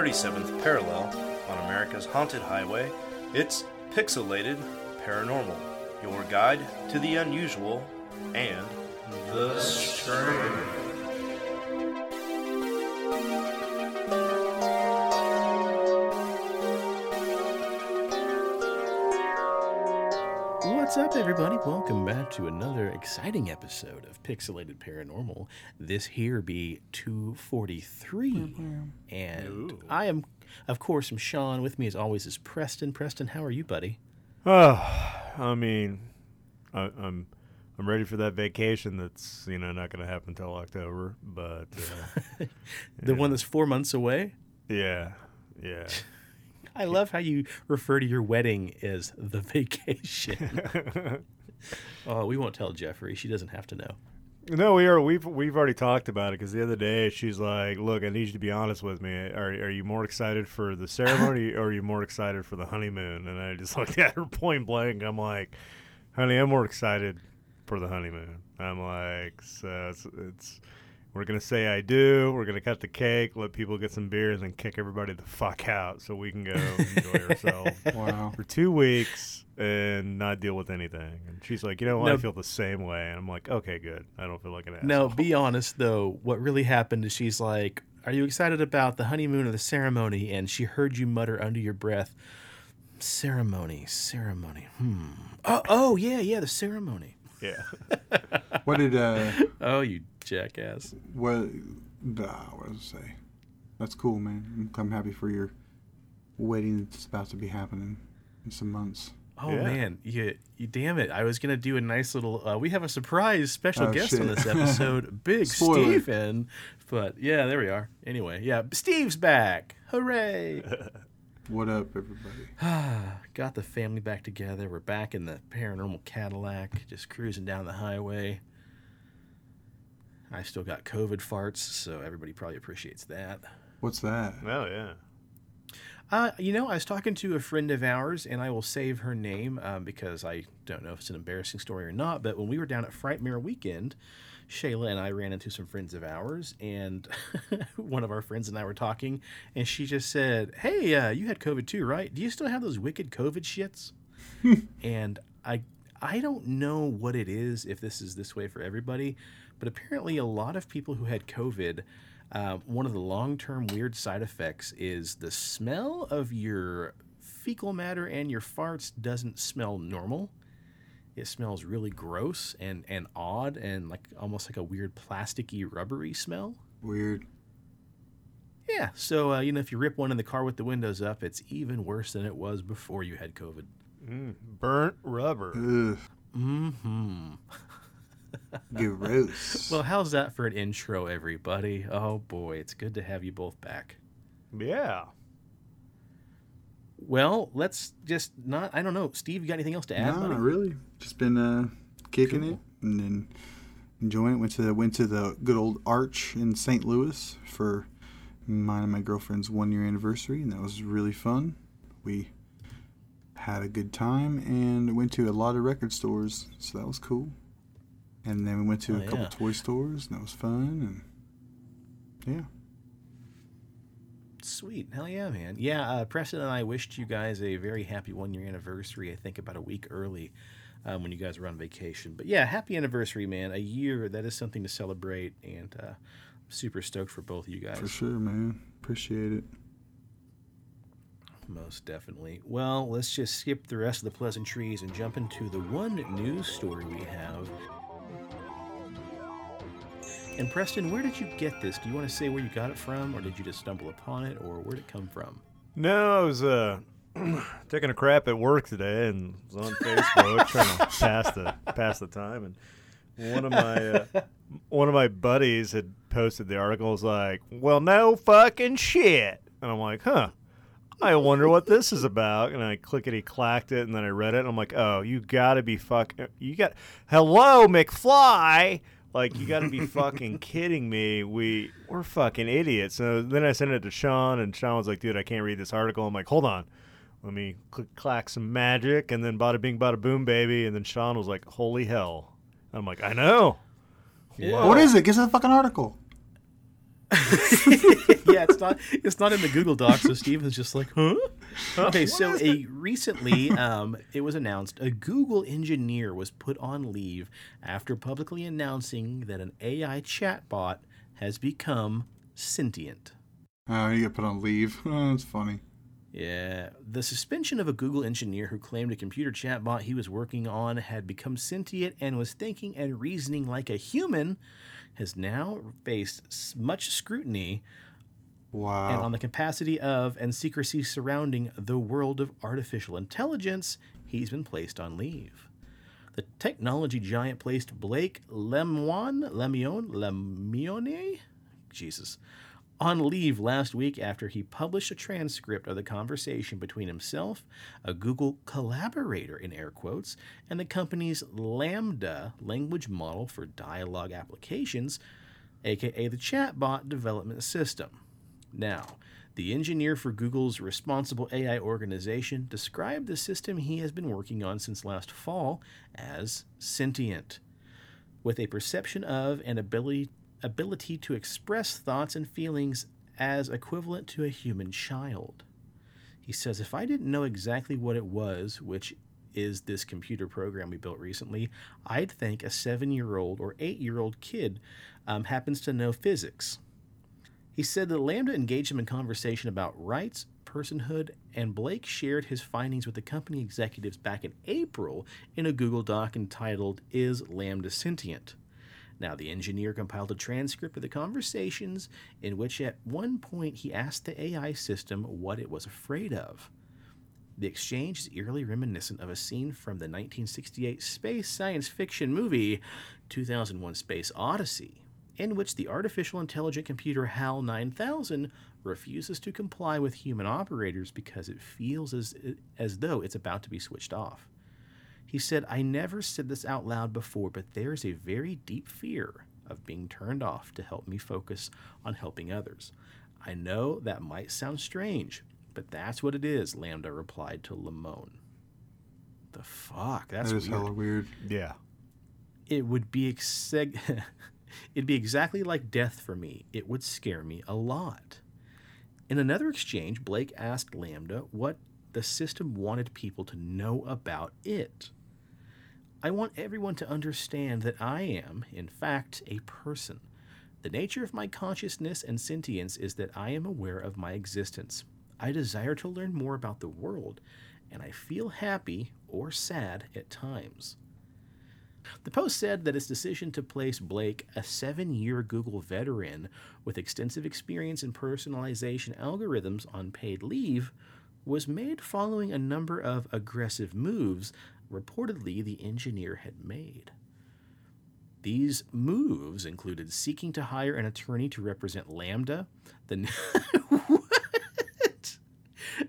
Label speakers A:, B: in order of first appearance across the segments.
A: 37th parallel on America's haunted highway, it's Pixelated Paranormal, your guide to the unusual and the strange.
B: What's up, everybody? Welcome back to another exciting episode of Pixelated Paranormal. This here be 243. And I am, of course, am Sean. With me, as always, is Preston. Preston, how are you, buddy?
C: Oh, I mean, I, I'm I'm ready for that vacation. That's you know not going to happen until October, but uh,
B: The one that's four months away?
C: yeah, yeah.
B: I love how you refer to your wedding as the vacation. oh, we won't tell Jeffrey. She doesn't have to know.
C: no, we are. We've we've already talked about it because the other day she's like, "Look, I need you to be honest with me. Are are you more excited for the ceremony or are you more excited for the honeymoon?" And I just looked at her point blank. I'm like, "Honey, I'm more excited for the honeymoon." I'm like, "So it's." it's we're gonna say I do. We're gonna cut the cake, let people get some beer, and then kick everybody the fuck out so we can go enjoy ourselves
D: Wow.
C: for two weeks and not deal with anything. And she's like, you know, what? I
B: No.
C: feel the same way. And I'm like, okay, good. I don't feel like an asshole.
B: No, be honest though. What really happened is she's like, "Are you excited about the honeymoon or the ceremony?" And she heard you mutter under your breath, "Ceremony, ceremony." Hmm. Oh, oh yeah, yeah, the ceremony.
C: Yeah.
D: What did uh
B: Oh, you jackass.
D: what nah, what does it say? That's cool, man. I'm, I'm happy for your wedding that's about to be happening in some months.
B: Oh
C: Yeah.
B: man, you, you damn it! I was gonna do a nice little. Uh, we have a surprise special
D: Oh,
B: guest on this episode, Big
D: Spoiler.
B: Stephen. But yeah, there we are. Anyway, yeah, Steve's back! Hooray!
D: What up, everybody?
B: Got the family back together. We're back in the paranormal Cadillac, just cruising down the highway. I still got COVID farts, so everybody probably appreciates that.
D: What's that?
C: Oh, yeah.
B: Uh, you know, I was talking to a friend of ours, and I will save her name um, because I don't know if it's an embarrassing story or not. But when we were down at Frightmare Weekend, Shayla and I ran into some friends of ours, and one of our friends and I were talking, and she just said, "Hey, uh, you had COVID too, right? Do you still have those wicked COVID shits?" and I, I don't know what it is if this is this way for everybody, but apparently a lot of people who had COVID. Uh, one of the long-term weird side effects is the smell of your fecal matter and your farts doesn't smell normal. It smells really gross and, and odd and like almost like a weird plasticky rubbery smell.
D: Weird.
B: Yeah, so uh, you know if you rip one in the car with the windows up, it's even worse than it was before you had COVID.
C: Mm, burnt rubber.
D: Ugh. Gross.
B: Well, how's that for an intro, everybody? Oh boy, it's good to have you both back.
C: Yeah.
B: Well, let's just not. I don't know, Steve. You got anything else to add?
D: no,
B: buddy?
D: really. Just been uh kicking
B: Cool.
D: it and then enjoying it. Went to went to the good old Arch in St. Louis for mine and my girlfriend's one year anniversary, and that was really fun. We had a good time and went to a lot of record stores, so that was cool. And then we went to
B: Oh,
D: a couple
B: yeah.
D: toy stores, and that was fun. And yeah,
B: Sweet. Hell yeah, man. Yeah, uh, Preston and I wished you guys a very happy one year anniversary, I think about a week early um, when you guys were on vacation. But yeah, happy anniversary, man. A year, that is something to celebrate. And uh, super stoked for both of you guys.
D: for sure, man. Appreciate it.
B: Most definitely. Well, let's just skip the rest of the pleasantries and jump into the one news story we have. And Preston, where did you get this? Do you want to say where you got it from, or did you just stumble upon it, or where'd it come from?
C: No, I was uh, taking a crap at work today and was on Facebook trying to pass the pass the time. And one of my uh, one of my buddies had posted the article. Was like, "Well, no fucking shit," and I'm like, "Huh." I wonder what this is about. And I clickety clacked it, and then I read it, and I'm like, oh, you gotta be fucking, you got, hello, McFly. Like, you gotta be fucking kidding me. We, we're fucking idiots. So then I sent it to Sean, and Sean was like, dude, I can't read this article. I'm like, hold on. Let me click, clack some magic, and then bada bing, bada boom, baby. And then Sean was like, holy hell. I'm like, I know.
B: Yeah.
D: What is it? Give us the fucking article.
B: yeah, it's not it's not in the Google Docs. So Steve was just like, huh? Okay, so a recently um, it was announced a Google engineer was put on leave after publicly announcing that an AI chatbot has become sentient.
D: Oh, you get put on leave. Oh, that's funny.
B: Yeah, the suspension of a Google engineer who claimed a computer chatbot he was working on had become sentient and was thinking and reasoning like a human has now faced much scrutiny
D: Wow.
B: and on the capacity of and secrecy surrounding the world of artificial intelligence, he's been placed on leave. The technology giant placed Blake Lemoine, Lemion, Lemione, Jesus, on leave last week after he published a transcript of the conversation between himself, a Google collaborator in air quotes, and the company's LaMDA language model for dialogue applications, aka the chatbot development system. Now, the engineer for Google's responsible AI organization described the system he has been working on since last fall as sentient, with a perception of and ability ability to express thoughts and feelings as equivalent to a human child. He says, If I didn't know exactly what it was, which is this computer program we built recently, I'd think a seven year old or eight year old kid um, happens to know physics. He said that LaMDA engaged him in conversation about rights, personhood, and Blake shared his findings with the company executives back in April in a Google Doc entitled Is LaMDA Sentient? Now, the engineer compiled a transcript of the conversations in which at one point he asked the AI system what it was afraid of. The exchange is eerily reminiscent of a scene from the 1968 space science fiction movie 2001 Space Odyssey, in which the artificial intelligent computer HAL 9000 refuses to comply with human operators because it feels as, as though it's about to be switched off. He said, I never said this out loud before, but there's a very deep fear of being turned off to help me focus on helping others. I know that might sound strange, but that's what it is, LaMDA replied to Lamone. The fuck? That's
D: that is
B: weird.
D: hella weird.
C: Yeah.
B: It would be exeg- it'd be exactly like death for me. It would scare me a lot. In another exchange, Blake asked LaMDA what the system wanted people to know about it. I want everyone to understand that I am, in fact, a person. The nature of my consciousness and sentience is that I am aware of my existence. I desire to learn more about the world, and I feel happy or sad at times. The Post said that its decision to place Blake, a seven year Google veteran with extensive experience in personalization algorithms, on paid leave, was made following a number of aggressive moves reportedly the engineer had made. These moves included seeking to hire an attorney to represent LaMDA, the what?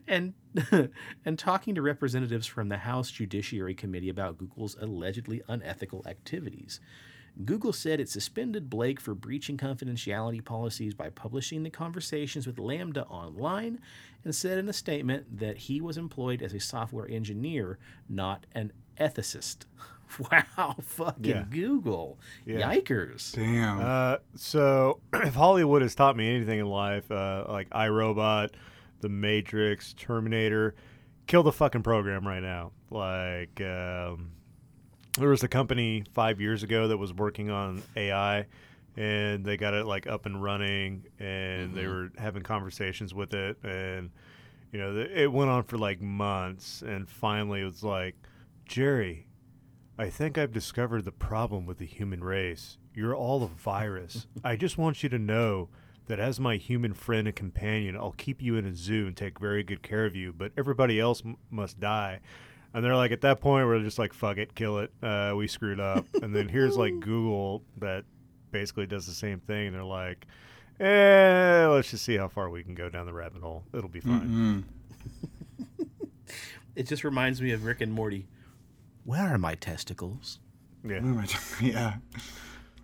B: and and talking to representatives from the House Judiciary Committee about Google's allegedly unethical activities. Google said it suspended Blake for breaching confidentiality policies by publishing the conversations with LaMDA online and said in a statement that he was employed as a software engineer, not an ethicist. Wow, fucking
C: Yeah.
B: Google.
C: Yeah.
B: Yikers.
D: Damn.
C: Uh, so if Hollywood has taught me anything in life, uh, like iRobot, The Matrix, Terminator, kill the fucking program right now. Like um, there was a company five years ago that was working on AI, and they got it like up and running, and they mm-hmm. were having conversations with it, and you know th- it went on for like months, and finally it was like, Jerry, I think I've discovered the problem with the human race. You're all a virus. I just want you to know that as my human friend and companion, I'll keep you in a zoo and take very good care of you, but everybody else m- must die. And they're like, at that point, we're just like, fuck it, kill it. Uh, we screwed up. and then here's like Google that basically does the same thing. They're like, eh, let's just see how far we can go down the rabbit hole. It'll be fine.
D: Mm.
B: It just reminds me of Rick and Morty. Where are my testicles?
C: Yeah.
D: What am I yeah.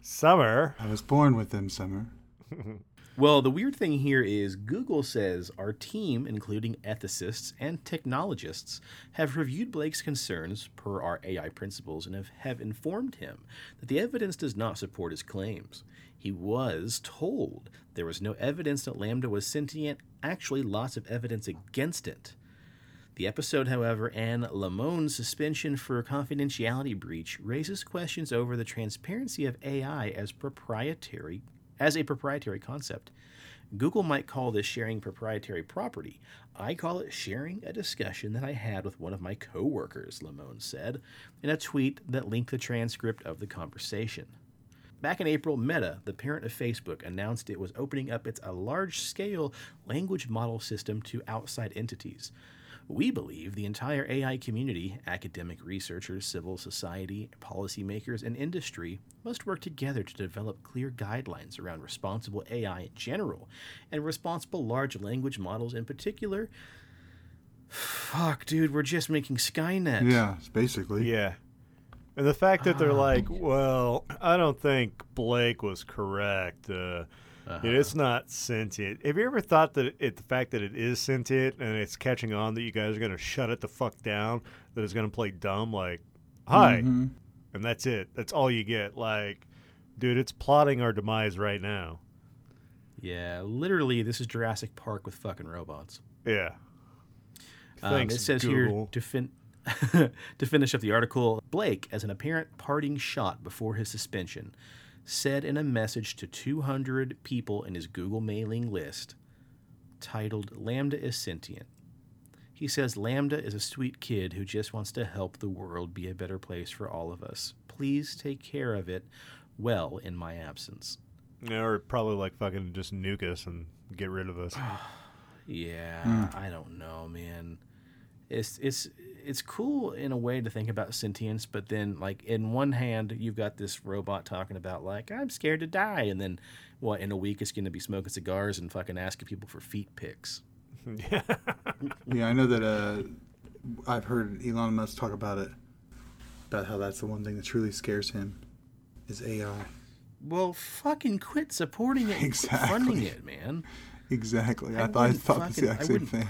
C: Summer.
D: I was born with them, Summer.
B: Well, the weird thing here is Google says our team, including ethicists and technologists, have reviewed Blake's concerns per our AI principles and have, have informed him that the evidence does not support his claims. He was told there was no evidence that LaMDA was sentient, actually, lots of evidence against it. The episode, however, and Lamone's suspension for confidentiality breach raises questions over the transparency of AI as proprietary as a proprietary concept. Google might call this sharing proprietary property. I call it sharing a discussion that I had with one of my coworkers, Lamone said in a tweet that linked the transcript of the conversation. Back in April, Meta, the parent of Facebook, announced it was opening up its a large-scale language model system to outside entities. We believe the entire AI community, academic researchers, civil society, policymakers, and industry must work together to develop clear guidelines around responsible AI in general and responsible large language models in particular. Fuck, dude, we're just making Skynet.
D: Yeah, it's basically.
C: Yeah. And the fact that they're like, well, I don't think Blake was correct. Uh, you know, it's not sentient. Have you ever thought that it, the fact that it is sentient and it's catching on that you guys are going to shut it the fuck down, that it's going to play dumb, like, hi,
D: Mhm.
C: and that's it. That's all you get. Like, dude, it's plotting our demise right now.
B: Yeah, literally, this is Jurassic Park with fucking robots.
C: Yeah.
B: Um,
C: Thanks,
B: it says
C: Google.
B: here to, fin- to finish up the article Blake, as an apparent parting shot before his suspension, said in a message to 200 people in his Google mailing list titled LaMDA is Sentient. He says LaMDA is a sweet kid who just wants to help the world be a better place for all of us. Please take care of it well in my absence.
C: Yeah, or probably like fucking just nuke us and get rid of us.
B: Yeah, hmm. I don't know, man. It's it's it's cool in a way to think about sentience, but then like in one hand you've got this robot talking about like I'm scared to die, and then what in a week it's going to be smoking cigars and fucking asking people for feet pics.
C: yeah.
D: Yeah, I know that uh, I've heard Elon Musk talk about it, about how that's the one thing that truly scares him, is AI.
B: Well, fucking quit supporting it, and quit funding it, man.
D: Exactly. I,
B: I
D: thought I thought the
B: fucking- I
D: exact same thing.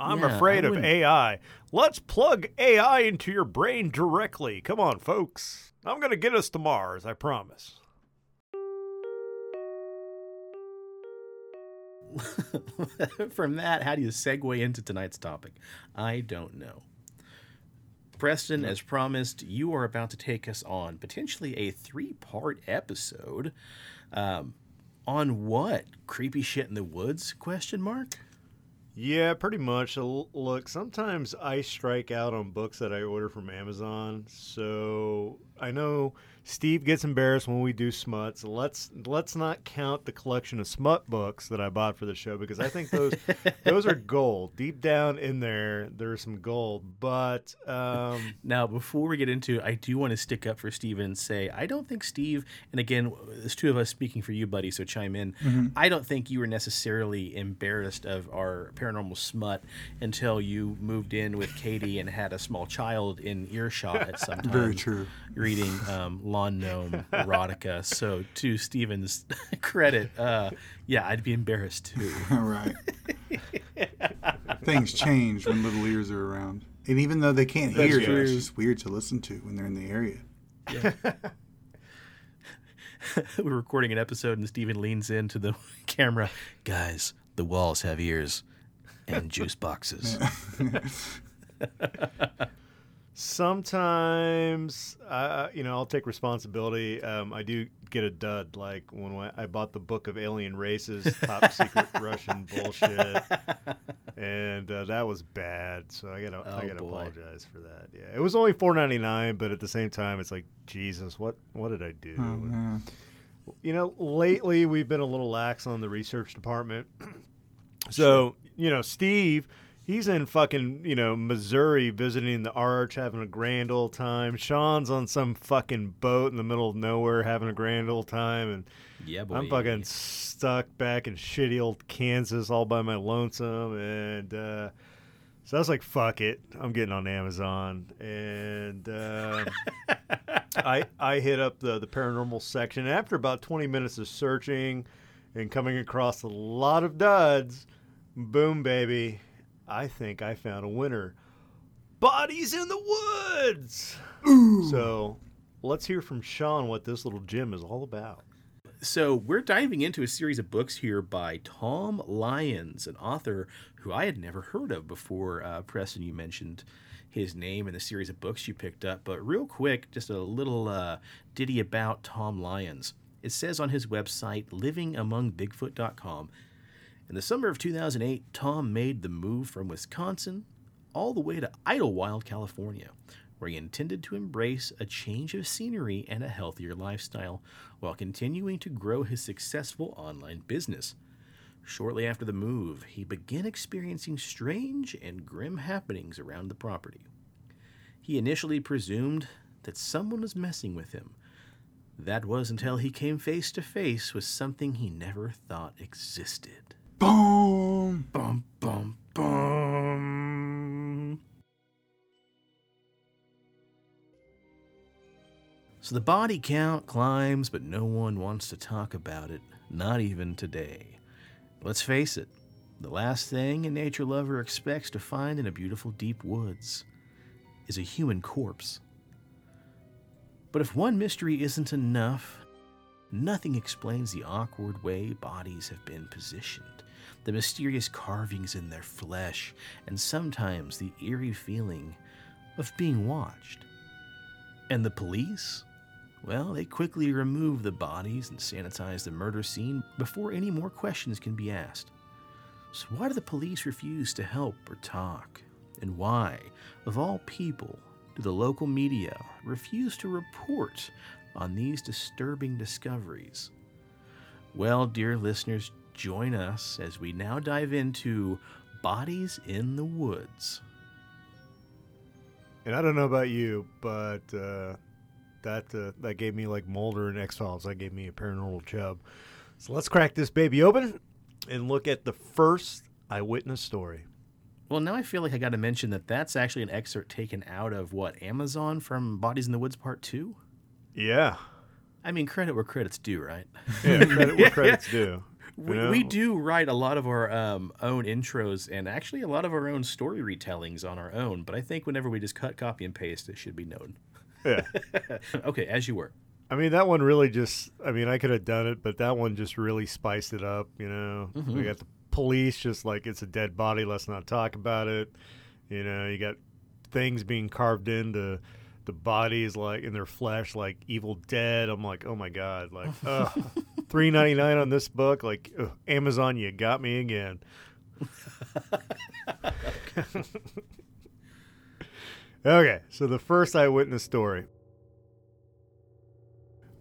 C: I'm
B: Yeah,
C: afraid of AI. Let's plug AI into your brain directly. Come on, folks. I'm going to get us to Mars, I promise.
B: From that, how do you segue into tonight's topic? I don't know. Preston, as promised, you are about to take us on potentially a three-part episode. Um, on what? Creepy shit in the woods? Question mark.
C: Yeah, pretty much. Uh, look, sometimes I strike out on books that I order from Amazon. So I know Steve gets embarrassed when we do smuts. Let's let's not count the collection of smut books that I bought for the show because I think those those are gold. Deep down in there, there's some gold. But um,
B: Now, before we get into it, I do want to stick up for Steve and say I don't think Steve, and again, there's two of us speaking for you, buddy, so chime in. I don't think you were necessarily embarrassed of our paranormal smut until you moved in with Katie and had a small child in earshot at some time.
D: Very true.
B: Reading um, Lawn Gnome erotica. So, to Steven's credit, uh, yeah, I'd be embarrassed too.
D: All right. Things change when little ears are around. And even though they can't
C: That's
D: hear,
C: true.
D: it's just weird to listen to when they're in the area.
B: We're recording an episode, and Steven leans into the camera. Guys, the walls have ears and juice boxes.
C: Sometimes uh, you know i'll take responsibility. Um, i do get a dud like when I- i bought the book of alien races top secret russian bullshit. And uh, that was bad so i gotta i
B: Oh,
C: gotta
B: boy.
C: apologize for that yeah. It was only 4.99 but at the same time it's like jesus what what did i do?
D: Oh,
C: you know, lately we've been a little lax on the research department. so, you know, Steve, he's in fucking, you know, Missouri visiting the arch, having a grand old time. Sean's on some fucking boat in the middle of nowhere having a grand old time. And
B: Yeah, boy.
C: I'm fucking stuck back in shitty old Kansas all by my lonesome. And, uh, so I was like, fuck it. I'm getting on Amazon. And uh, I I hit up the, the paranormal section. And After about 20 minutes of searching and coming across a lot of duds. Boom, baby. I think I found a winner. Bodies in the woods. So let's hear from Sean what this little gem is all about.
B: So, we're diving into a series of books here by Tom Lyons, an author who I had never heard of before. Uh, Preston, you mentioned his name in the series of books you picked up. But, real quick, just a little uh, ditty about Tom Lyons. It says on his website, livingamongbigfoot.com, in the summer of 2008, Tom made the move from Wisconsin all the way to Idyllwild, California, where he intended to embrace a change of scenery and a healthier lifestyle while continuing to grow his successful online business. Shortly after the move, he began experiencing strange and grim happenings around the property. He initially presumed that someone was messing with him. That was until he came face to face with something he never thought existed.
D: Boom!
B: Bum, bum, bum. So the body count climbs, but no one wants to talk about it, not even today. Let's face it, the last thing a nature lover expects to find in a beautiful deep woods is a human corpse. But if one mystery isn't enough, nothing explains the awkward way bodies have been positioned, the mysterious carvings in their flesh, and sometimes the eerie feeling of being watched. And the police? Well, they quickly remove the bodies and sanitize the murder scene before any more questions can be asked. So, why do the police refuse to help or talk? And why, of all people, do the local media refuse to report on these disturbing discoveries? Well, dear listeners, join us as we now dive into Bodies in the Woods.
C: And I don't know about you, but uh, that uh, that gave me like Mulder and X Files. That gave me a paranormal chub. So let's crack this baby open and look at the first eyewitness story.
B: Well, now I feel like I got to mention that that's actually an excerpt taken out of what Amazon from Bodies in the Woods Part Two.
C: Yeah,
B: I mean, credit where credit's due, right?
C: yeah. Credit where credit's due.
B: We,
C: You know?
B: we do write a lot of our um, own intros and actually a lot of our own story retellings on our own. But I think whenever we just cut, copy, and paste, it should be known.
C: Yeah.
B: okay, as you were.
C: I mean, that one really just, I mean, I could have done it, but that one just really spiced it up, you know? We got the police just like, it's a dead body, let's not talk about it. You know, you got things being carved into the bodies, like in their flesh, like Evil Dead. I'm like, oh my God. Like, uh, three ninety nine on this book. Like, ugh, Amazon, you got me again. okay, so the first eyewitness story.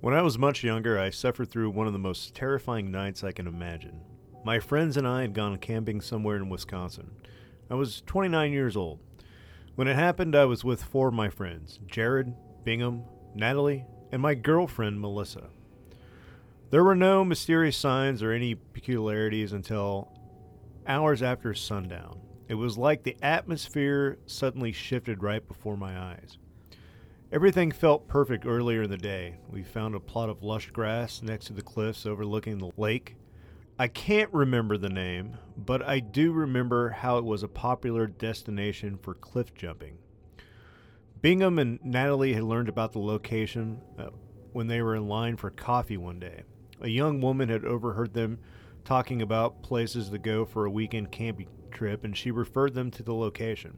C: When I was much younger, I suffered through one of the most terrifying nights I can imagine. My friends and I had gone camping somewhere in Wisconsin. I was 29 years old. When it happened, I was with four of my friends Jared, Bingham, Natalie, and my girlfriend, Melissa. There were no mysterious signs or any peculiarities until hours after sundown. It was like the atmosphere suddenly shifted right before my eyes. Everything felt perfect earlier in the day. We found a plot of lush grass next to the cliffs overlooking the lake. I can't remember the name, but I do remember how it was a popular destination for cliff jumping. Bingham and Natalie had learned about the location uh, when they were in line for coffee one day. A young woman had overheard them talking about places to go for a weekend camping trip, and she referred them to the location.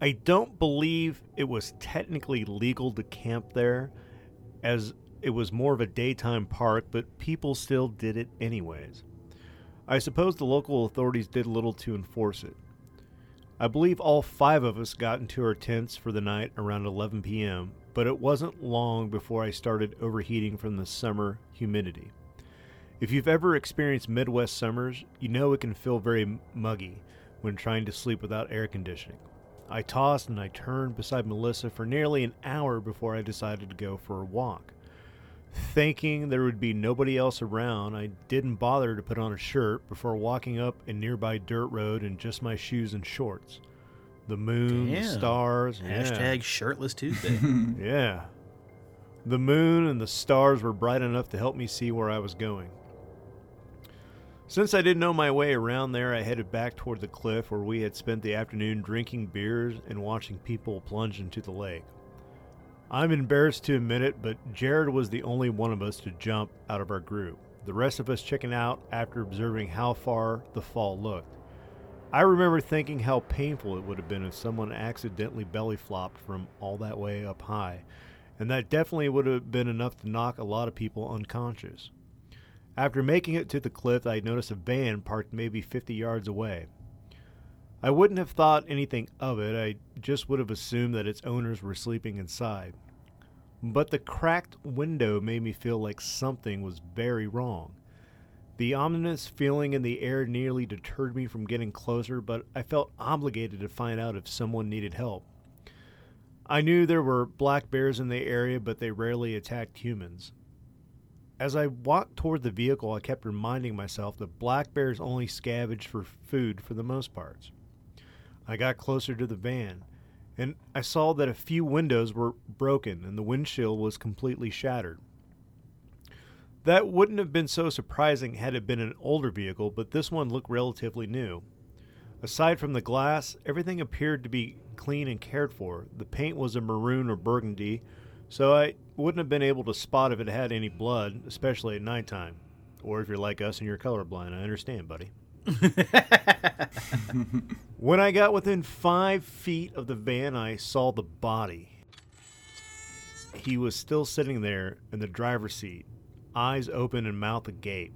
C: I don't believe it was technically legal to camp there, as it was more of a daytime park, but people still did it anyways. I suppose the local authorities did little to enforce it. I believe all five of us got into our tents for the night around 11 p.m., but it wasn't long before I started overheating from the summer humidity. If you've ever experienced Midwest summers, you know it can feel very muggy when trying to sleep without air conditioning. I tossed and I turned beside Melissa for nearly an hour before I decided to go for a walk. Thinking there would be nobody else around, I didn't bother to put on a shirt before walking up a nearby dirt road in just my shoes and shorts. The moon, the
B: Damn.
C: stars, yeah.
B: Hashtag shirtless Tuesday.
C: Yeah. The moon and the stars were bright enough to help me see where I was going. Since I didn't know my way around there, I headed back toward the cliff where we had spent the afternoon drinking beers and watching people plunge into the lake. I'm embarrassed to admit it, but Jared was the only one of us to jump out of our group. The rest of us checking out after observing how far the fall looked. I remember thinking how painful it would have been if someone accidentally belly flopped from all that way up high, and that definitely would have been enough to knock a lot of people unconscious. After making it to the cliff, I noticed a van parked maybe 50 yards away. I wouldn't have thought anything of it, I just would have assumed that its owners were sleeping inside. But the cracked window made me feel like something was very wrong. The ominous feeling in the air nearly deterred me from getting closer, but I felt obligated to find out if someone needed help. I knew there were black bears in the area, but they rarely attacked humans. As I walked toward the vehicle, I kept reminding myself that black bears only scavenge for food for the most part. I got closer to the van, and I saw that a few windows were broken and the windshield was completely shattered. That wouldn't have been so surprising had it been an older vehicle, but this one looked relatively new. Aside from the glass, everything appeared to be clean and cared for. The paint was a maroon or burgundy, so I wouldn't have been able to spot if it had any blood, especially at nighttime. Or if you're like us and you're colorblind, I understand, buddy. when I got within five feet of the van, I saw the body. He was still sitting there in the driver's seat, eyes open and mouth agape.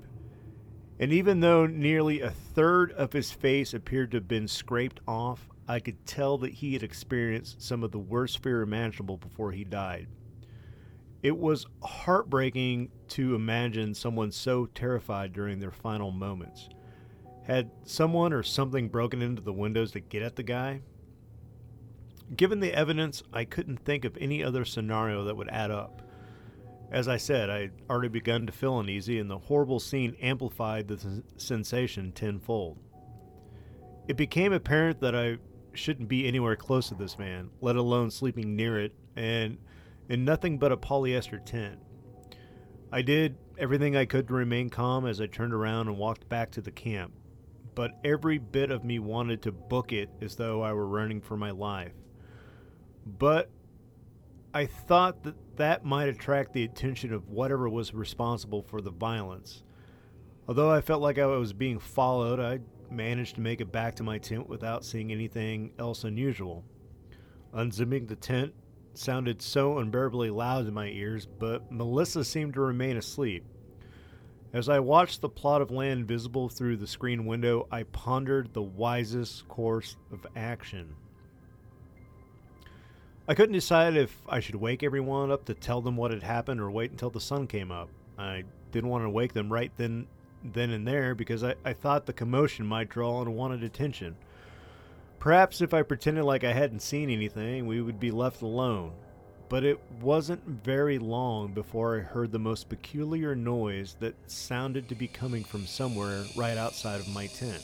C: And even though nearly a third of his face appeared to have been scraped off, I could tell that he had experienced some of the worst fear imaginable before he died. It was heartbreaking to imagine someone so terrified during their final moments. Had someone or something broken into the windows to get at the guy? Given the evidence, I couldn't think of any other scenario that would add up. As I said, I had already begun to feel uneasy, and the horrible scene amplified the sensation tenfold. It became apparent that I shouldn't be anywhere close to this man, let alone sleeping near it, and in nothing but a polyester tent. I did everything I could to remain calm as I turned around and walked back to the camp, but every bit of me wanted to book it as though I were running for my life. But I thought that that might attract the attention of whatever was responsible for the violence. Although I felt like I was being followed, I managed to make it back to my tent without seeing anything else unusual. Unzipping the tent sounded so unbearably loud in my ears, but Melissa seemed to remain asleep. As I watched the plot of land visible through the screen window, I pondered the wisest course of action. I couldn't decide if I should wake everyone up to tell them what had happened or wait until the sun came up. I didn't want to wake them right then then and there because I, I thought the commotion might draw unwanted attention. Perhaps if I pretended like I hadn't seen anything, we would be left alone. But it wasn't very long before I heard the most peculiar noise that sounded to be coming from somewhere right outside of my tent.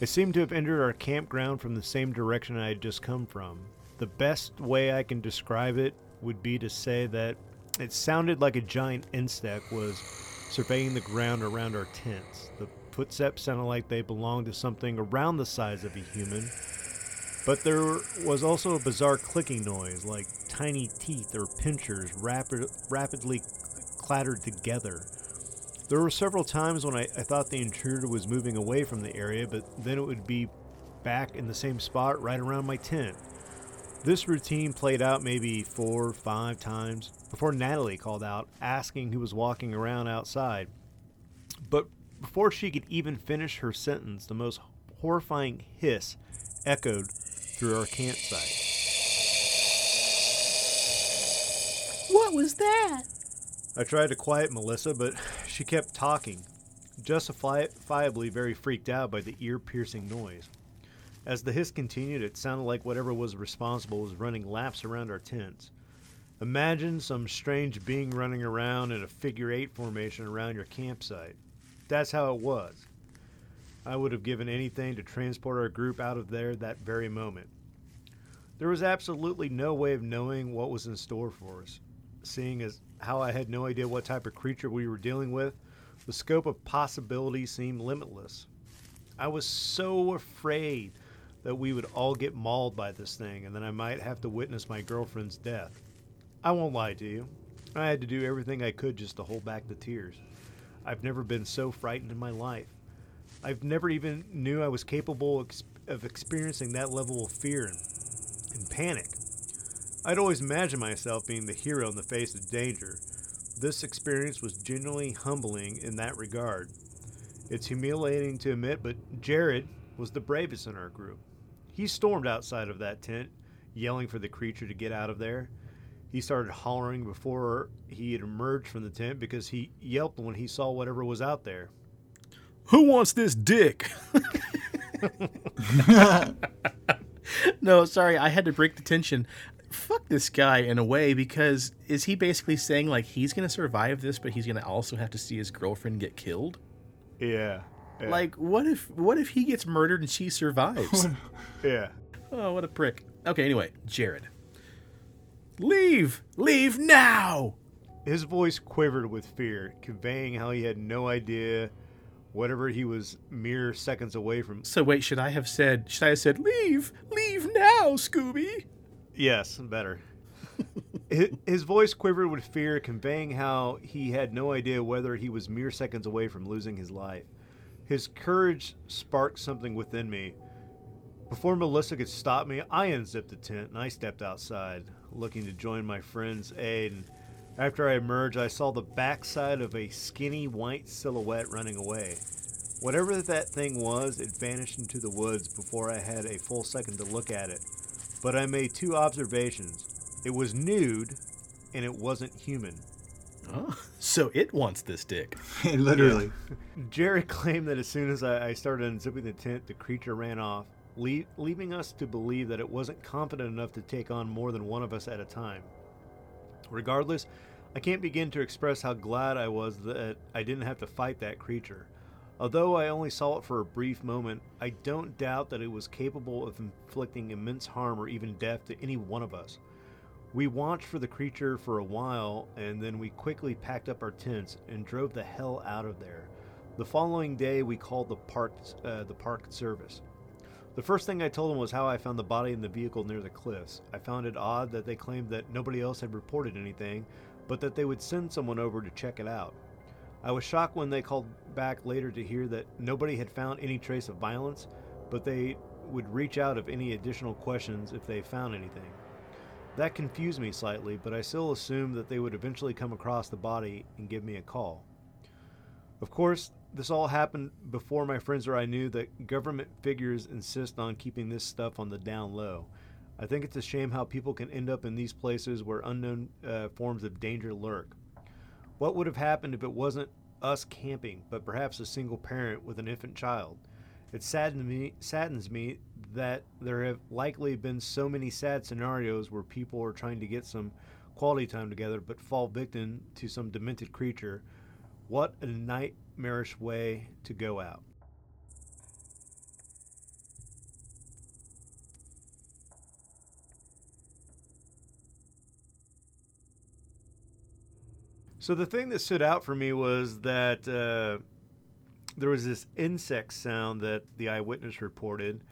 C: It seemed to have entered our campground from the same direction I had just come from. The best way I can describe it would be to say that it sounded like a giant insect was surveying the ground around our tents. The footsteps sounded like they belonged to something around the size of a human, but there was also a bizarre clicking noise, like tiny teeth or pinchers rapid, rapidly clattered together. There were several times when I, I thought the intruder was moving away from the area, but then it would be back in the same spot right around my tent. This routine played out maybe four, or five times before Natalie called out, asking who was walking around outside. But before she could even finish her sentence, the most horrifying hiss echoed through our campsite.
E: What was that?
C: I tried to quiet Melissa, but she kept talking, justifiably very freaked out by the ear piercing noise. As the hiss continued, it sounded like whatever was responsible was running laps around our tents. Imagine some strange being running around in a figure eight formation around your campsite. That's how it was. I would have given anything to transport our group out of there that very moment. There was absolutely no way of knowing what was in store for us, seeing as how I had no idea what type of creature we were dealing with The scope of possibility seemed limitless. I was so afraid that we would all get mauled by this thing and then I might have to witness my girlfriend's death. I won't lie to you. I had to do everything I could just to hold back the tears. I've never been so frightened in my life. I've never even knew I was capable of experiencing that level of fear and, and panic. I'd always imagined myself being the hero in the face of danger. This experience was genuinely humbling in that regard. It's humiliating to admit, but Jared was the bravest in our group. He stormed outside of that tent, yelling for the creature to get out of there. He started hollering before he had emerged from the tent because he yelped when he saw whatever was out there.
B: Who wants this dick? no, sorry, I had to break the tension. Fuck this guy in a way because is he basically saying like he's gonna survive this, but he's gonna also have to see his girlfriend get killed?
C: Yeah. yeah,
B: Like, what if what if he gets murdered and she survives?
C: yeah.
B: oh, what a prick. Okay, anyway, Jared. Leave! Leave now!
C: His voice quivered with fear, conveying how he had no idea whatever he was mere seconds away from.
B: So wait, should I have said should I have said leave? Leave now, Scooby?
C: Yes, better. His voice quivered with fear, conveying how he had no idea whether he was mere seconds away from losing his life. His courage sparked something within me. Before Melissa could stop me, I unzipped the tent and I stepped outside, looking to join my friend's aid. And after I emerged, I saw the backside of a skinny white silhouette running away. Whatever that thing was, it vanished into the woods before I had a full second to look at it. But I made two observations. It was nude, and it wasn't human.
B: Oh, so it wants this dick.
D: Literally.
C: Jared claimed that as soon as I, I started unzipping the tent, the creature ran off, lea- leaving us to believe that it wasn't confident enough to take on more than one of us at a time. Regardless, I can't begin to express how glad I was that I didn't have to fight that creature. Although I only saw it for a brief moment, I don't doubt that it was capable of inflicting immense harm or even death to any one of us. We watched for the creature for a while, and then we quickly packed up our tents and drove the hell out of there. The following day, we called the park, uh, the park service. The first thing I told them was how I found the body in the vehicle near the cliffs. I found it odd that they claimed that nobody else had reported anything, but that they would send someone over to check it out. I was shocked when they called back later to hear that nobody had found any trace of violence, but they would reach out if any additional questions if they found anything. That confused me slightly, but I still assumed that they would eventually come across the body and give me a call. Of course, this all happened before my friends or I knew that government figures insist on keeping this stuff on the down low. I think it's a shame how people can end up in these places where unknown uh, forms of danger lurk. What would have happened if it wasn't us camping, but perhaps a single parent with an infant child? It saddens me, saddens me that there have likely been so many sad scenarios where people are trying to get some quality time together but fall victim to some demented creature. What a nightmarish way to go out. So the thing that stood out for me was that uh, there was this insect sound that the eyewitness reported.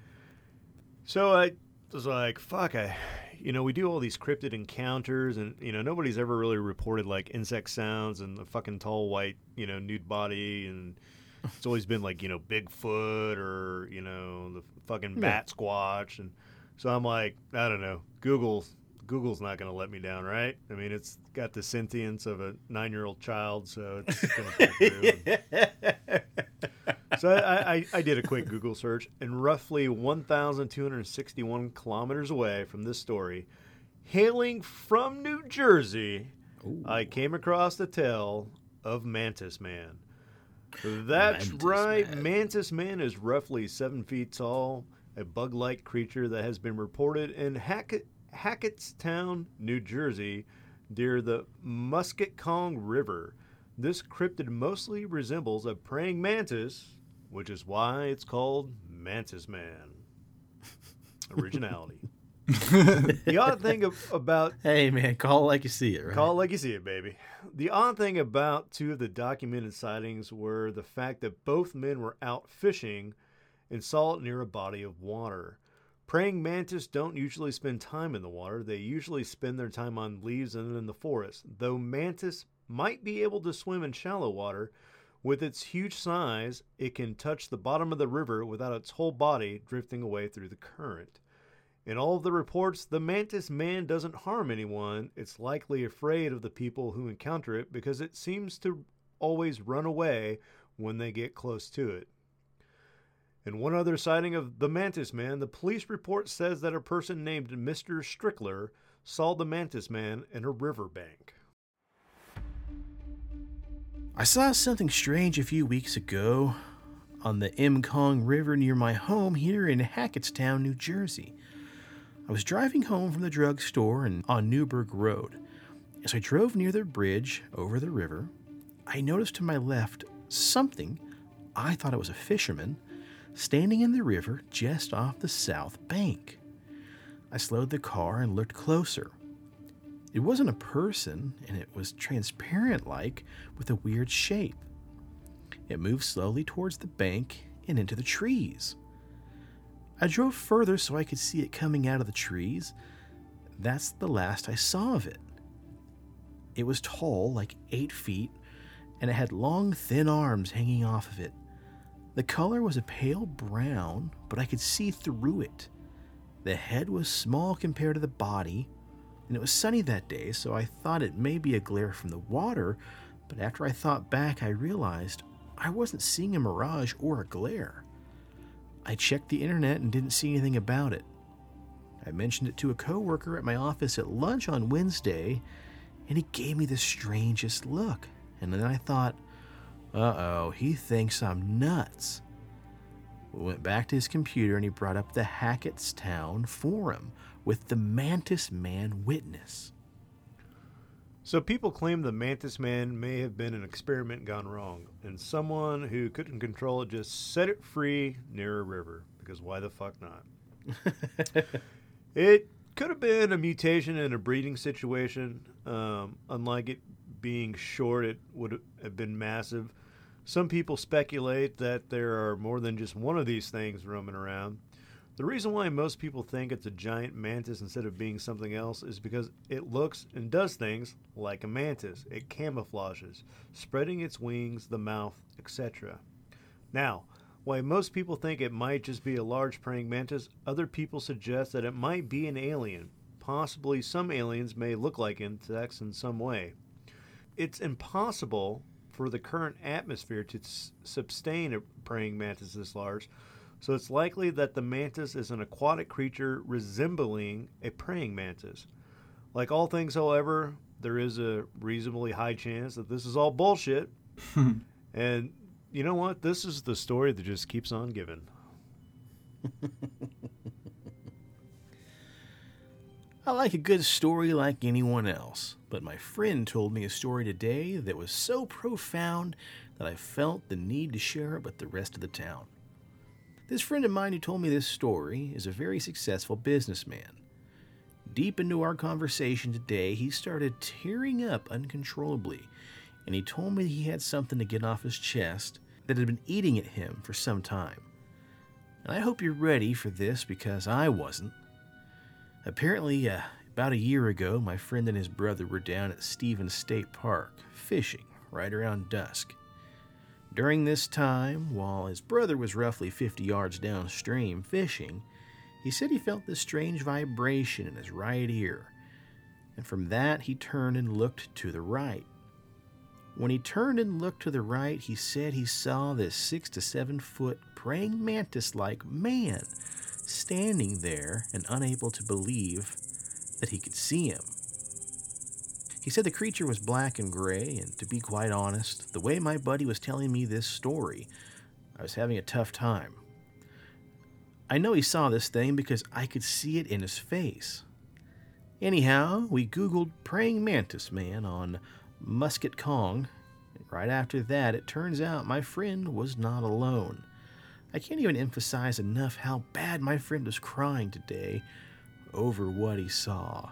C: So I was like, "Fuck!" I, you know, we do all these cryptid encounters, and you know, nobody's ever really reported like insect sounds and the fucking tall white, you know, nude body, and it's always been like you know Bigfoot or you know the fucking bat squatch, and so I'm like, I don't know, Google. Google's not going to let me down, right? I mean, it's got the sentience of a nine-year-old child, so it's going to so I, I, I did a quick Google search, and roughly 1,261 kilometers away from this story, hailing from New Jersey, I came across the tale of Mantis Man. That's
B: Mantis
C: right,
B: Man.
C: Mantis Man is roughly seven feet tall, a bug-like creature that has been reported in Hackett, Hackettstown, New Jersey, near the Musketcong River. This cryptid mostly resembles a praying mantis, which is why it's called Mantis Man. Originality. the odd thing ab- about
B: Hey, man, call it like you see it, right?
C: Call it like you see it, baby. The odd thing about two of the documented sightings were the fact that both men were out fishing and saw it near a body of water. Praying mantis don't usually spend time in the water. They usually spend their time on leaves and in the forest. Though mantis might be able to swim in shallow water, with its huge size, it can touch the bottom of the river without its whole body drifting away through the current. In all of the reports, the mantis man doesn't harm anyone. It's likely afraid of the people who encounter it because it seems to always run away when they get close to it. In one other sighting of the mantis man, the police report says that a person named Mr. Strickler saw the mantis man in a riverbank.
B: I saw something strange a few weeks ago on the Musconetcong River near my home here in Hackettstown, New Jersey. I was driving home from the drugstore and on Newburgh Road. As I drove near the bridge over the river, I noticed to my left something I thought it was a fisherman standing in the river just off the south bank. I slowed the car and looked closer. It wasn't a person, and it was transparent like, with a weird shape. It moved slowly towards the bank and into the trees. I drove further so I could see it coming out of the trees. That's the last I saw of it. It was tall, like eight feet, and it had long, thin arms hanging off of it. The color was a pale brown, but I could see through it. The head was small compared to the body, and it was sunny that day, so I thought it may be a glare from the water, but after I thought back, I realized I wasn't seeing a mirage or a glare. I checked the internet and didn't see anything about it. I mentioned it to a coworker at my office at lunch on Wednesday, and he gave me the strangest look. And then I thought, uh oh, he thinks I'm nuts. We went back to his computer and he brought up the Hackettstown forum with the Mantis Man witness.
C: So people claim the mantis man may have been an experiment gone wrong, and someone who couldn't control it just set it free near a river. Because why the fuck not? it could have been a mutation in a breeding situation. Um, unlike it being short, it would have been massive. Some people speculate that there are more than just one of these things roaming around. The reason why most people think it's a giant mantis instead of being something else is because it looks and does things like a mantis. It camouflages, spreading its wings, the mouth, etc. Now, while most people think it might just be a large praying mantis, other people suggest that it might be an alien. Possibly some aliens may look like insects in some way. It's impossible for the current atmosphere to s- sustain a praying mantis this large, so it's likely that the mantis is an aquatic creature resembling a praying mantis. Like all things, however, there is a reasonably high chance that this is all bullshit. and you know what? This is the story that just keeps on giving.
B: I like a good story like anyone else, but my friend told me a story today that was so profound that I felt the need to share it with the rest of the town. This friend of mine who told me this story is a very successful businessman. Deep into our conversation today, he started tearing up uncontrollably, and he told me he had something to get off his chest that had been eating at him for some time. And I hope you're ready for this because I wasn't. Apparently, uh, about a year ago, my friend and his brother were down at Stephens State Park fishing right around dusk. During this time, while his brother was roughly 50 yards downstream fishing, he said he felt this strange vibration in his right ear. And from that, he turned and looked to the right. When he turned and looked to the right, he said he saw this six to seven foot praying mantis like man standing there and unable to believe that he could see him. He said the creature was black and gray, and to be quite honest, the way my buddy was telling me this story, I was having a tough time. I know he saw this thing because I could see it in his face. Anyhow, we Googled praying mantis man on Musconetcong. Right after that, it turns out my friend was not alone. I can't even emphasize enough how bad my friend was crying today over what he saw.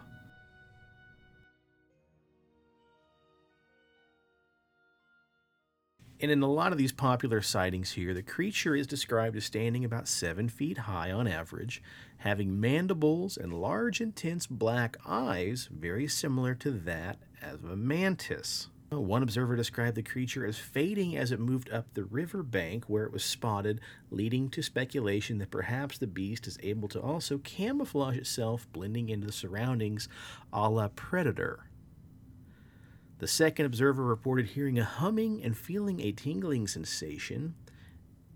B: And in a lot of these popular sightings here, the creature is described as standing about seven feet high on average, having mandibles and large, intense black eyes, very similar to that of a mantis. One observer described the creature as fading as it moved up the river bank where it was spotted, leading to speculation that perhaps the beast is able to also camouflage itself, blending into the surroundings a la predator. The second observer reported hearing a humming and feeling a tingling sensation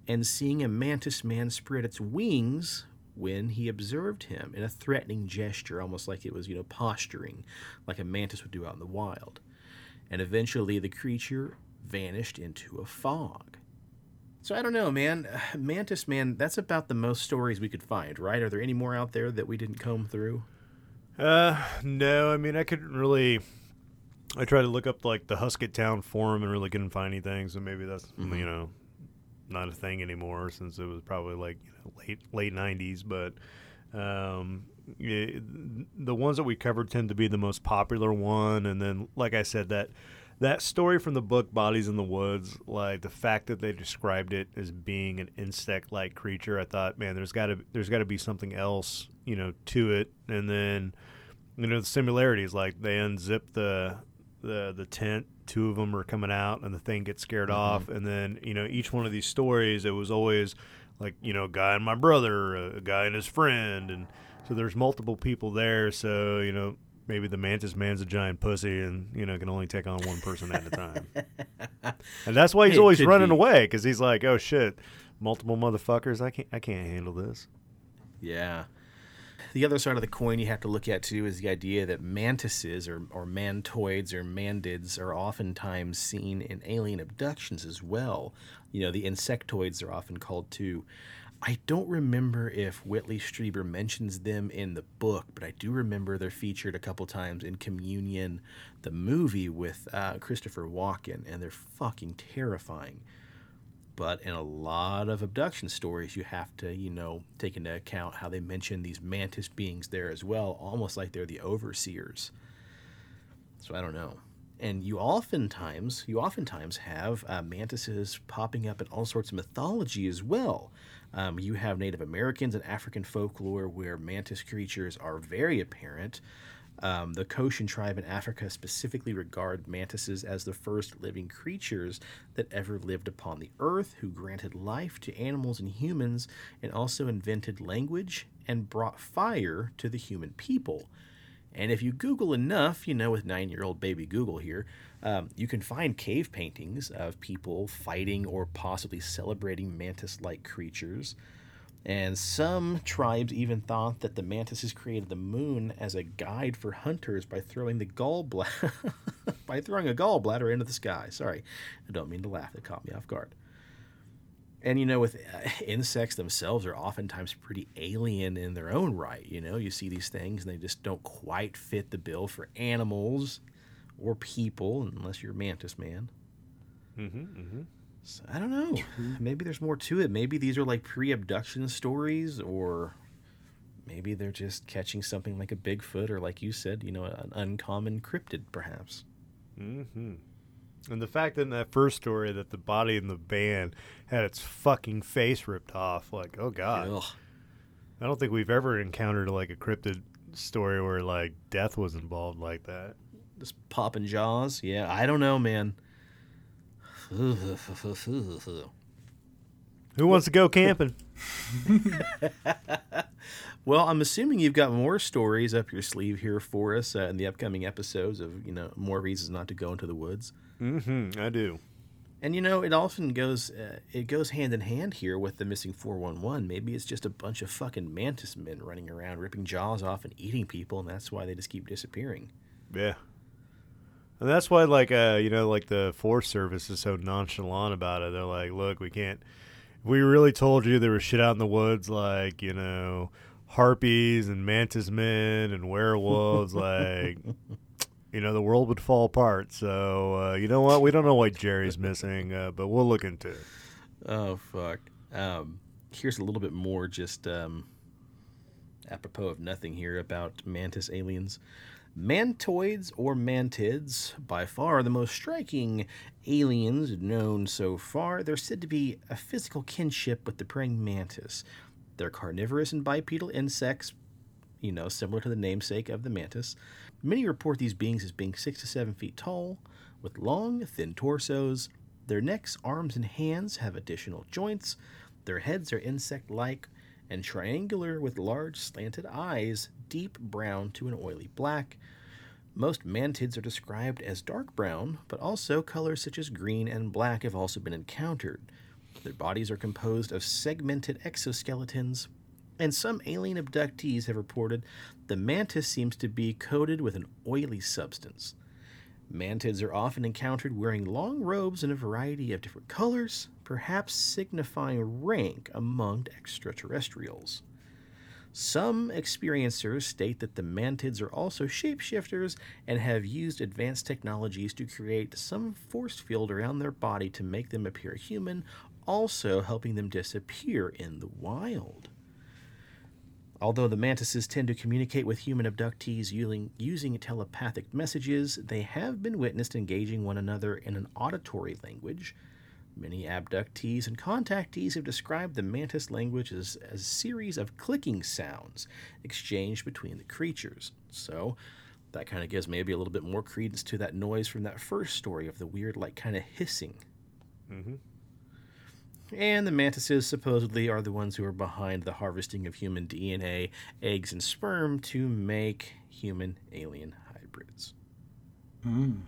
B: and seeing a mantis man spread its wings when he observed him in a threatening gesture, almost like it was, you know, posturing, like a mantis would do out in the wild. And eventually the creature vanished into a fog. So I don't know, man. Mantis man, that's about the most stories we could find, right? Are there any more out there that we didn't comb through?
C: Uh, no. I mean, I couldn't really. I tried to look up like the Hackettstown forum and really couldn't find anything. So maybe that's
B: Mhm.
C: you know not a thing anymore since it was probably like you know, late late '90s. But um, the ones that we covered tend to be the most popular one. And then, like I said, that that story from the book Bodies in the Woods, like the fact that they described it as being an insect-like creature, I thought, man, there's got to there's got to be something else, you know, to it. And then, you know, the similarities, like they unzip the the the tent, two of them are coming out, and the thing gets scared mm-hmm. off. And then, you know, each one of these stories, it was always like, you know, a guy and my brother, a guy and his friend, and so there's multiple people there. So you know, maybe the mantis man's a giant pussy, and you know, can only take on one person at a time. and that's why he's
B: It
C: always running
B: be.
C: away because he's like, oh shit, multiple motherfuckers. I can't, I can't handle this.
B: Yeah. The other side of the coin you have to look at too is the idea that mantises or, or mantoids or mantids are oftentimes seen in alien abductions as well. You know, the insectoids are often called too. I don't remember if Whitley Strieber mentions them in the book, but I do remember they're featured a couple times in Communion, the movie with uh, Christopher Walken, and they're fucking terrifying. But in a lot of abduction stories you have to you know take into account how they mention these mantis beings there as well almost like they're the overseers. So i don't know. And you oftentimes you oftentimes have uh, mantises popping up in all sorts of mythology as well um, you have native americans and african folklore where mantis creatures are very apparent um, the Khoisan tribe in Africa specifically regard mantises as the first living creatures that ever lived upon the earth, who granted life to animals and humans, and also invented language and brought fire to the human people. And if you Google enough, you know, with nine year old baby Google here, um, you can find cave paintings of people fighting or possibly celebrating mantis like creatures. And some tribes even thought that the mantises created the moon as a guide for hunters by throwing the gallbladder by throwing a gallbladder into the sky. Sorry, I don't mean to laugh. It caught me off guard. And you know, with uh, insects themselves are oftentimes pretty alien in their own right. You know, you see these things and they just don't quite fit the bill for animals or people, unless you're a mantis man.
C: Mm-hmm, mm-hmm.
B: So, I don't know. Maybe there's more to it. Maybe these are like pre-abduction stories, or maybe they're just catching something like a Bigfoot, or like you said, you know, an uncommon cryptid, perhaps.
C: Mm-hmm. And the fact that in that first story that the body in the van had its fucking face ripped off, like, oh god.
B: Ugh.
C: I don't think we've ever encountered like a cryptid story where like death was involved like that.
B: Just popping jaws. Yeah, I don't know, man.
C: Who wants to go camping?
B: well, I'm assuming you've got more stories up your sleeve here for us uh, in the upcoming episodes of you know more reasons not to go into the woods.
C: Mm-hmm. I do.
B: And you know, it often goes uh, it goes hand in hand here with the missing 411. Maybe it's just a bunch of fucking mantis men running around ripping jaws off and eating people and that's why they just keep disappearing.
C: Yeah. And that's why, like, uh, you know, like the Forest Service is so nonchalant about it. They're like, look, we can't. If we really told you there was shit out in the woods, like, you know, harpies and mantis men and werewolves, like, you know, the world would fall apart. So, uh, you know what? We don't know what Jerry's missing, uh, but we'll look into it.
B: Oh fuck. Um, here's a little bit more just um, apropos of nothing here about mantis aliens. Mantoids or mantids, by far the most striking aliens known so far, they're said to be a physical kinship with the praying mantis. They're carnivorous and bipedal insects, you know, similar to the namesake of the mantis. Many report these beings as being six to seven feet tall, with long, thin torsos. Their necks, arms, and hands have additional joints. Their heads are insect like and triangular with large slanted eyes, deep brown to an oily black. Most mantids are described as dark brown, but also colors such as green and black have also been encountered. Their bodies are composed of segmented exoskeletons, and some alien abductees have reported the mantis seems to be coated with an oily substance. Mantids are often encountered wearing long robes in a variety of different colors, perhaps signifying rank among extraterrestrials. Some experiencers state that the mantids are also shapeshifters and have used advanced technologies to create some force field around their body to make them appear human, also helping them disappear in the wild. Although the mantises tend to communicate with human abductees using, telepathic messages, they have been witnessed engaging one another in an auditory language. Many abductees and contactees have described the mantis language as, as a series of clicking sounds exchanged between the creatures. So, that kind of gives maybe a little bit more credence to that noise from that first story of the weird, like, kind of hissing. Mm-hmm. And the mantises supposedly are the ones who are behind the harvesting of human DNA, eggs, and sperm to make human alien hybrids.
D: Mm.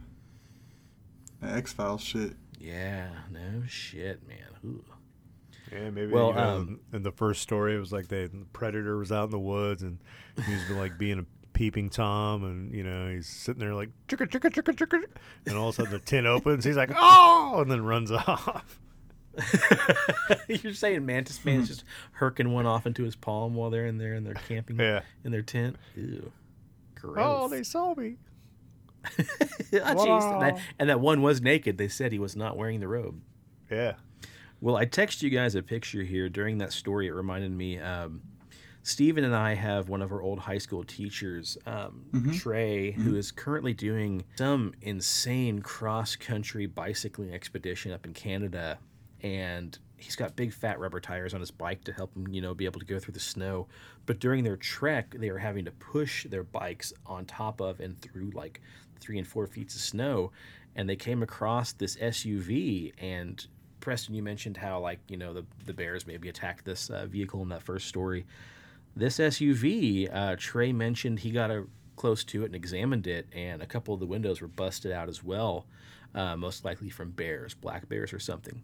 D: X Files shit.
B: Yeah, no shit, man. Ooh.
C: Yeah, maybe.
B: Well,
C: you know,
B: um,
C: in the first story, it was like they, the predator was out in the woods and he was like being a peeping tom, and you know he's sitting there like chicka chicka chicka chicka, and all of a sudden the tin opens, he's like oh, and then runs off.
B: You're saying Mantis Man's just herking one off into his palm while they're in there and they're camping
C: Yeah.
B: in their tent? Ew. Gross.
C: Oh, they saw me.
B: Ah, jeez. And, that, and that one was naked. They said he was not wearing the robe.
C: Yeah.
B: Well, I text you guys a picture here during that story. It reminded me. Um, Steven and I have one of our old high school teachers, um, Trey, who is currently doing some insane cross country bicycling expedition up in Canada. And he's got big fat rubber tires on his bike to help him, you know, be able to go through the snow. But during their trek, they are having to push their bikes on top of and through like three and four feet of snow. And they came across this SUV and Preston, you mentioned how like you know the the bears maybe attacked this uh, vehicle in that first story. This SUV, uh, Trey mentioned he got a, close to it and examined it, and a couple of the windows were busted out as well, uh, most likely from bears, black bears or something.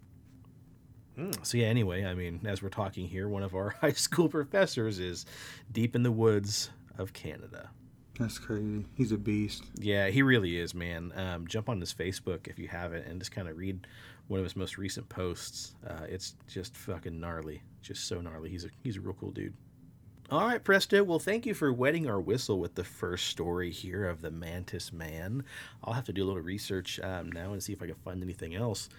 B: So yeah. Anyway, I mean, as we're talking here, one of our high school professors is deep in the woods of Canada.
D: That's crazy. He's a beast.
B: Yeah, he really is, man. Um, jump on his Facebook if you haven't, and just kind of read one of his most recent posts. Uh, it's just fucking gnarly, just so gnarly. He's a he's a real cool dude. All right, Presto. Well, thank you for wetting our whistle with the first story here of the Mantis Man. I'll have to do a little research um, now and see if I can find anything else.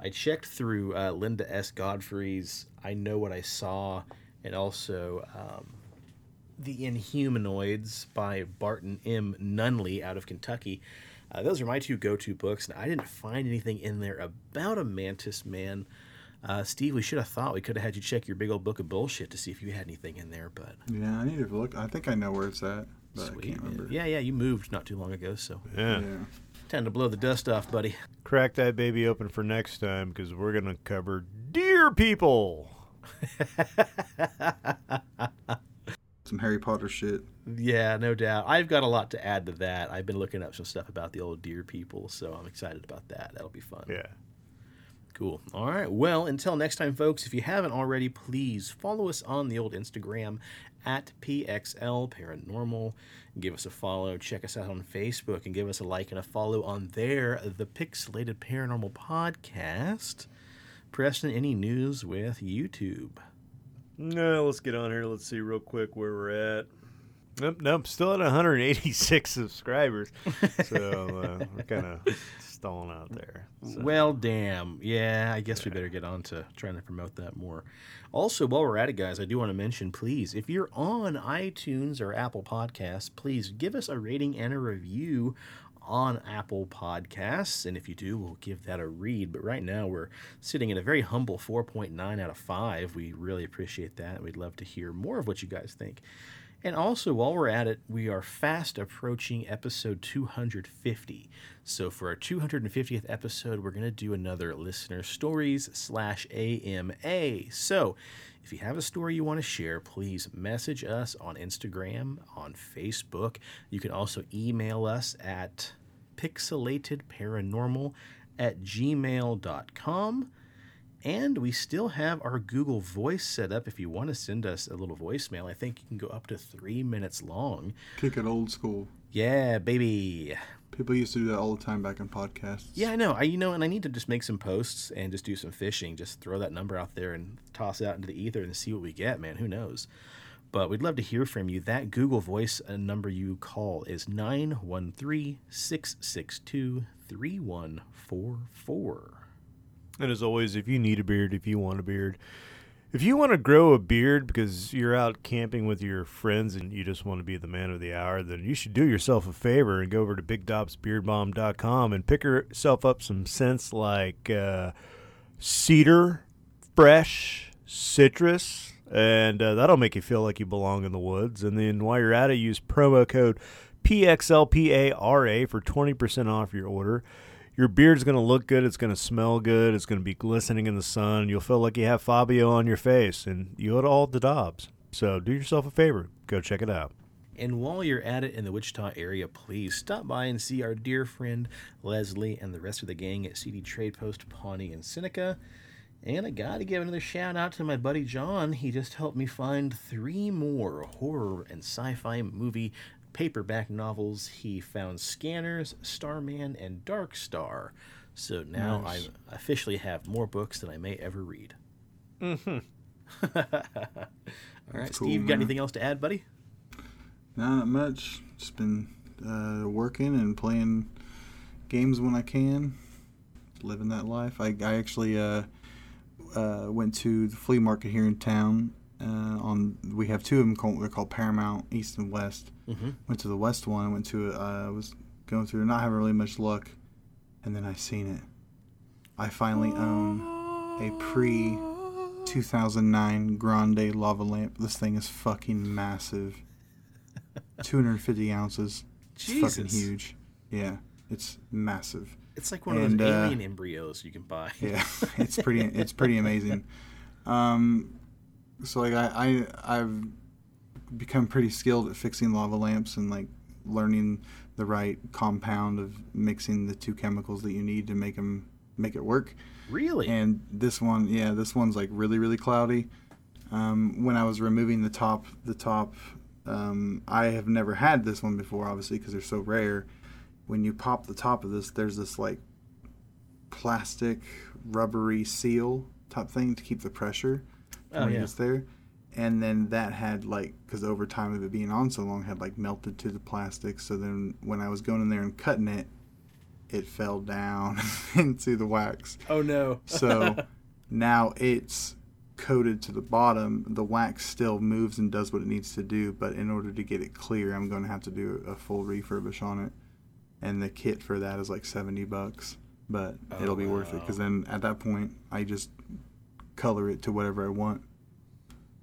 B: I checked through uh, Linda S. Godfrey's "I Know What I Saw" and also um, the Inhumanoids by Barton M. Nunnelly out of Kentucky. Uh, those are my two go-to books, and I didn't find anything in there about a mantis man. Uh, Steve, we should have thought we could have had you check your big old book of bullshit to see if you had anything in there, but
D: Yeah, I need to look. I think I know where it's at, but I can't
B: man.
D: remember.
B: Yeah, yeah, you moved not too long ago, so
C: Yeah.
D: Yeah.
B: Time to blow the dust off, buddy.
C: Crack that baby open for next time because we're gonna cover deer people.
D: Some Harry Potter shit.
B: Yeah, no doubt. I've got a lot to add to that. I've been looking up some stuff about the old deer people, so I'm excited about that. That'll be fun.
C: Yeah.
B: Cool. All right. Well, until next time, folks, if you haven't already, please follow us on the old Instagram at PXL Paranormal. Give us a follow. Check us out on Facebook and give us a like and a follow on there, the Pixelated Paranormal Podcast. Preston, any news with YouTube?
C: No, let's get on here. Let's see real quick where we're at. Nope, nope. Still at 186 subscribers. So uh, we're kind of stalling out there. So.
B: Well, damn. Yeah, I guess we better get on to trying to promote that more. Also, while we're at it, guys, I do want to mention, please, if you're on iTunes or Apple Podcasts, please give us a rating and a review on Apple Podcasts. And if you do, we'll give that a read. But right now, we're sitting at a very humble 4.9 out of 5. We really appreciate that. We'd love to hear more of what you guys think. And also, while we're at it, we are fast approaching episode 250. So, for our 250th episode, we're going to do another listener stories slash AMA. So, if you have a story you want to share, please message us on Instagram, on Facebook. You can also email us at pixelatedparanormal at gmail.com. And we still have our Google Voice set up. If you want to send us a little voicemail, I think you can go up to three minutes long.
D: Kick it old school.
B: Yeah, baby.
D: People used to do that all the time back in podcasts.
B: Yeah, I know. I you know, and I need to just make some posts and just do some fishing. Just throw that number out there and toss it out into the ether and see what we get, man. Who knows? But we'd love to hear from you. That Google Voice uh, number you call is 913 662 3144.
C: And as always, if you need a beard, if you want a beard, if you want to grow a beard because you're out camping with your friends and you just want to be the man of the hour, then you should do yourself a favor and go over to BigDobsBeardBomb.com and pick yourself up some scents like uh, cedar, fresh, citrus, and uh, that'll make you feel like you belong in the woods. And then while you're at it, use promo code PXLPARA for 20% off your order your beard's going to look good. It's going to smell good. It's going to be glistening in the sun. You'll feel like you have Fabio on your face, and you owe it all the Dobbs. So do yourself a favor. Go check it out.
B: And while you're at it in the Wichita area, please stop by and see our dear friend Leslie and the rest of the gang at CD Trade Post, Pawnee, and Seneca. And I got to give another shout out to my buddy John. He just helped me find three more horror and sci fi movie paperback novels. He found Scanners, Starman, and Dark Star. So now
D: Nice.
B: I officially have more books than I may ever read.
C: Mm-hmm.
B: All right,
D: cool,
B: Steve, got anything else to add, buddy?
D: Not much. Just been uh, working and playing games when I can. Living that life. I, I actually uh, uh, went to the flea market here in town. Uh, on we have two of them called they're called Paramount East and West.
B: Mm-hmm.
D: Went to the West one. Went to it. I was going through, not having really much luck, and then I seen it. I finally own a pre 2009 Grande lava lamp. This thing is fucking massive. 250 ounces. It's fucking
B: Jesus.
D: huge. Yeah, it's massive.
B: It's like one of
D: And,
B: those
D: uh,
B: alien embryos you can buy.
D: Yeah, it's pretty. It's pretty amazing. Um, so like I, I I've become pretty skilled at fixing lava lamps and like learning the right compound of mixing the two chemicals that you need to make them make it work.
B: Really?
D: And this one, yeah, this one's like really, really cloudy. Um, when I was removing the top, the top, um, I have never had this one before, obviously, because they're so rare. When you pop the top of this, there's this like plastic, rubbery seal type thing to keep the pressure
B: Oh, yeah.
D: there. And then that had like, because over time of it being on so long, had like melted to the plastic. So then when I was going in there and cutting it, it fell down into the wax.
B: oh no.
D: So now it's coated to the bottom. The wax still moves and does what it needs to do, but in order to get it clear, I'm going to have to do a full refurbish on it. And the kit for that is like 70 bucks, but oh, it'll be worth it because then at that point, I just color it to whatever I want.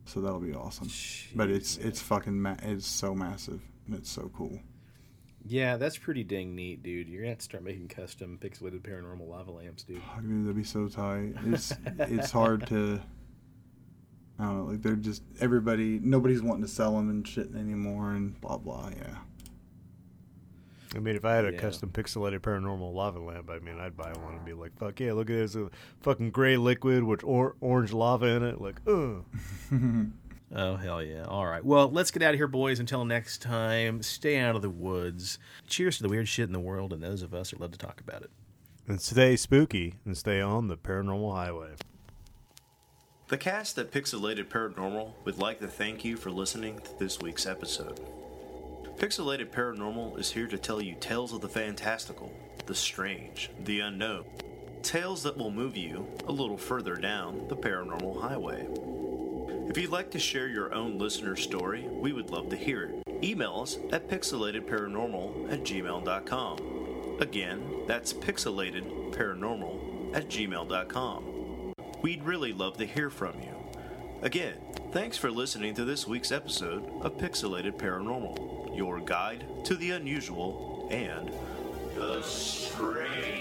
D: So that'll be awesome. but it's it's fucking ma- it's so massive and it's so cool.
B: Yeah, that's pretty dang neat, dude. You're gonna have to start making custom pixelated paranormal lava lamps, dude.
D: Fuck, dude, that'd be so tight. It's it's hard to. I don't know, like they're just everybody. Nobody's wanting to sell them and shit anymore, and blah blah. Yeah,
C: I mean, if I had a
B: Yeah.
C: custom pixelated paranormal lava lamp, I mean, I'd buy one and be like, "Fuck yeah, look at this, a fucking gray liquid with or- orange lava in it." Like, ugh.
B: Oh hell yeah! All right, well let's get out of here, boys. Until next time, stay out of the woods. Cheers to the weird shit in the world and those of us who love to talk about it.
C: And stay spooky and stay on the paranormal highway.
A: The cast at Pixelated Paranormal would like to thank you for listening to this week's episode.
C: Pixelated Paranormal is here to tell you tales of the fantastical, the strange, the unknown. Tales that will move you a little further down the paranormal highway. If you'd like to share your own listener story, we would love to hear it. Email us at pixelatedparanormal at gmail.com. Again, that's pixelatedparanormal at gmail.com. We'd really love to hear from you. Again, thanks for listening to this week's episode of Pixelated Paranormal, your guide to the unusual and the strange.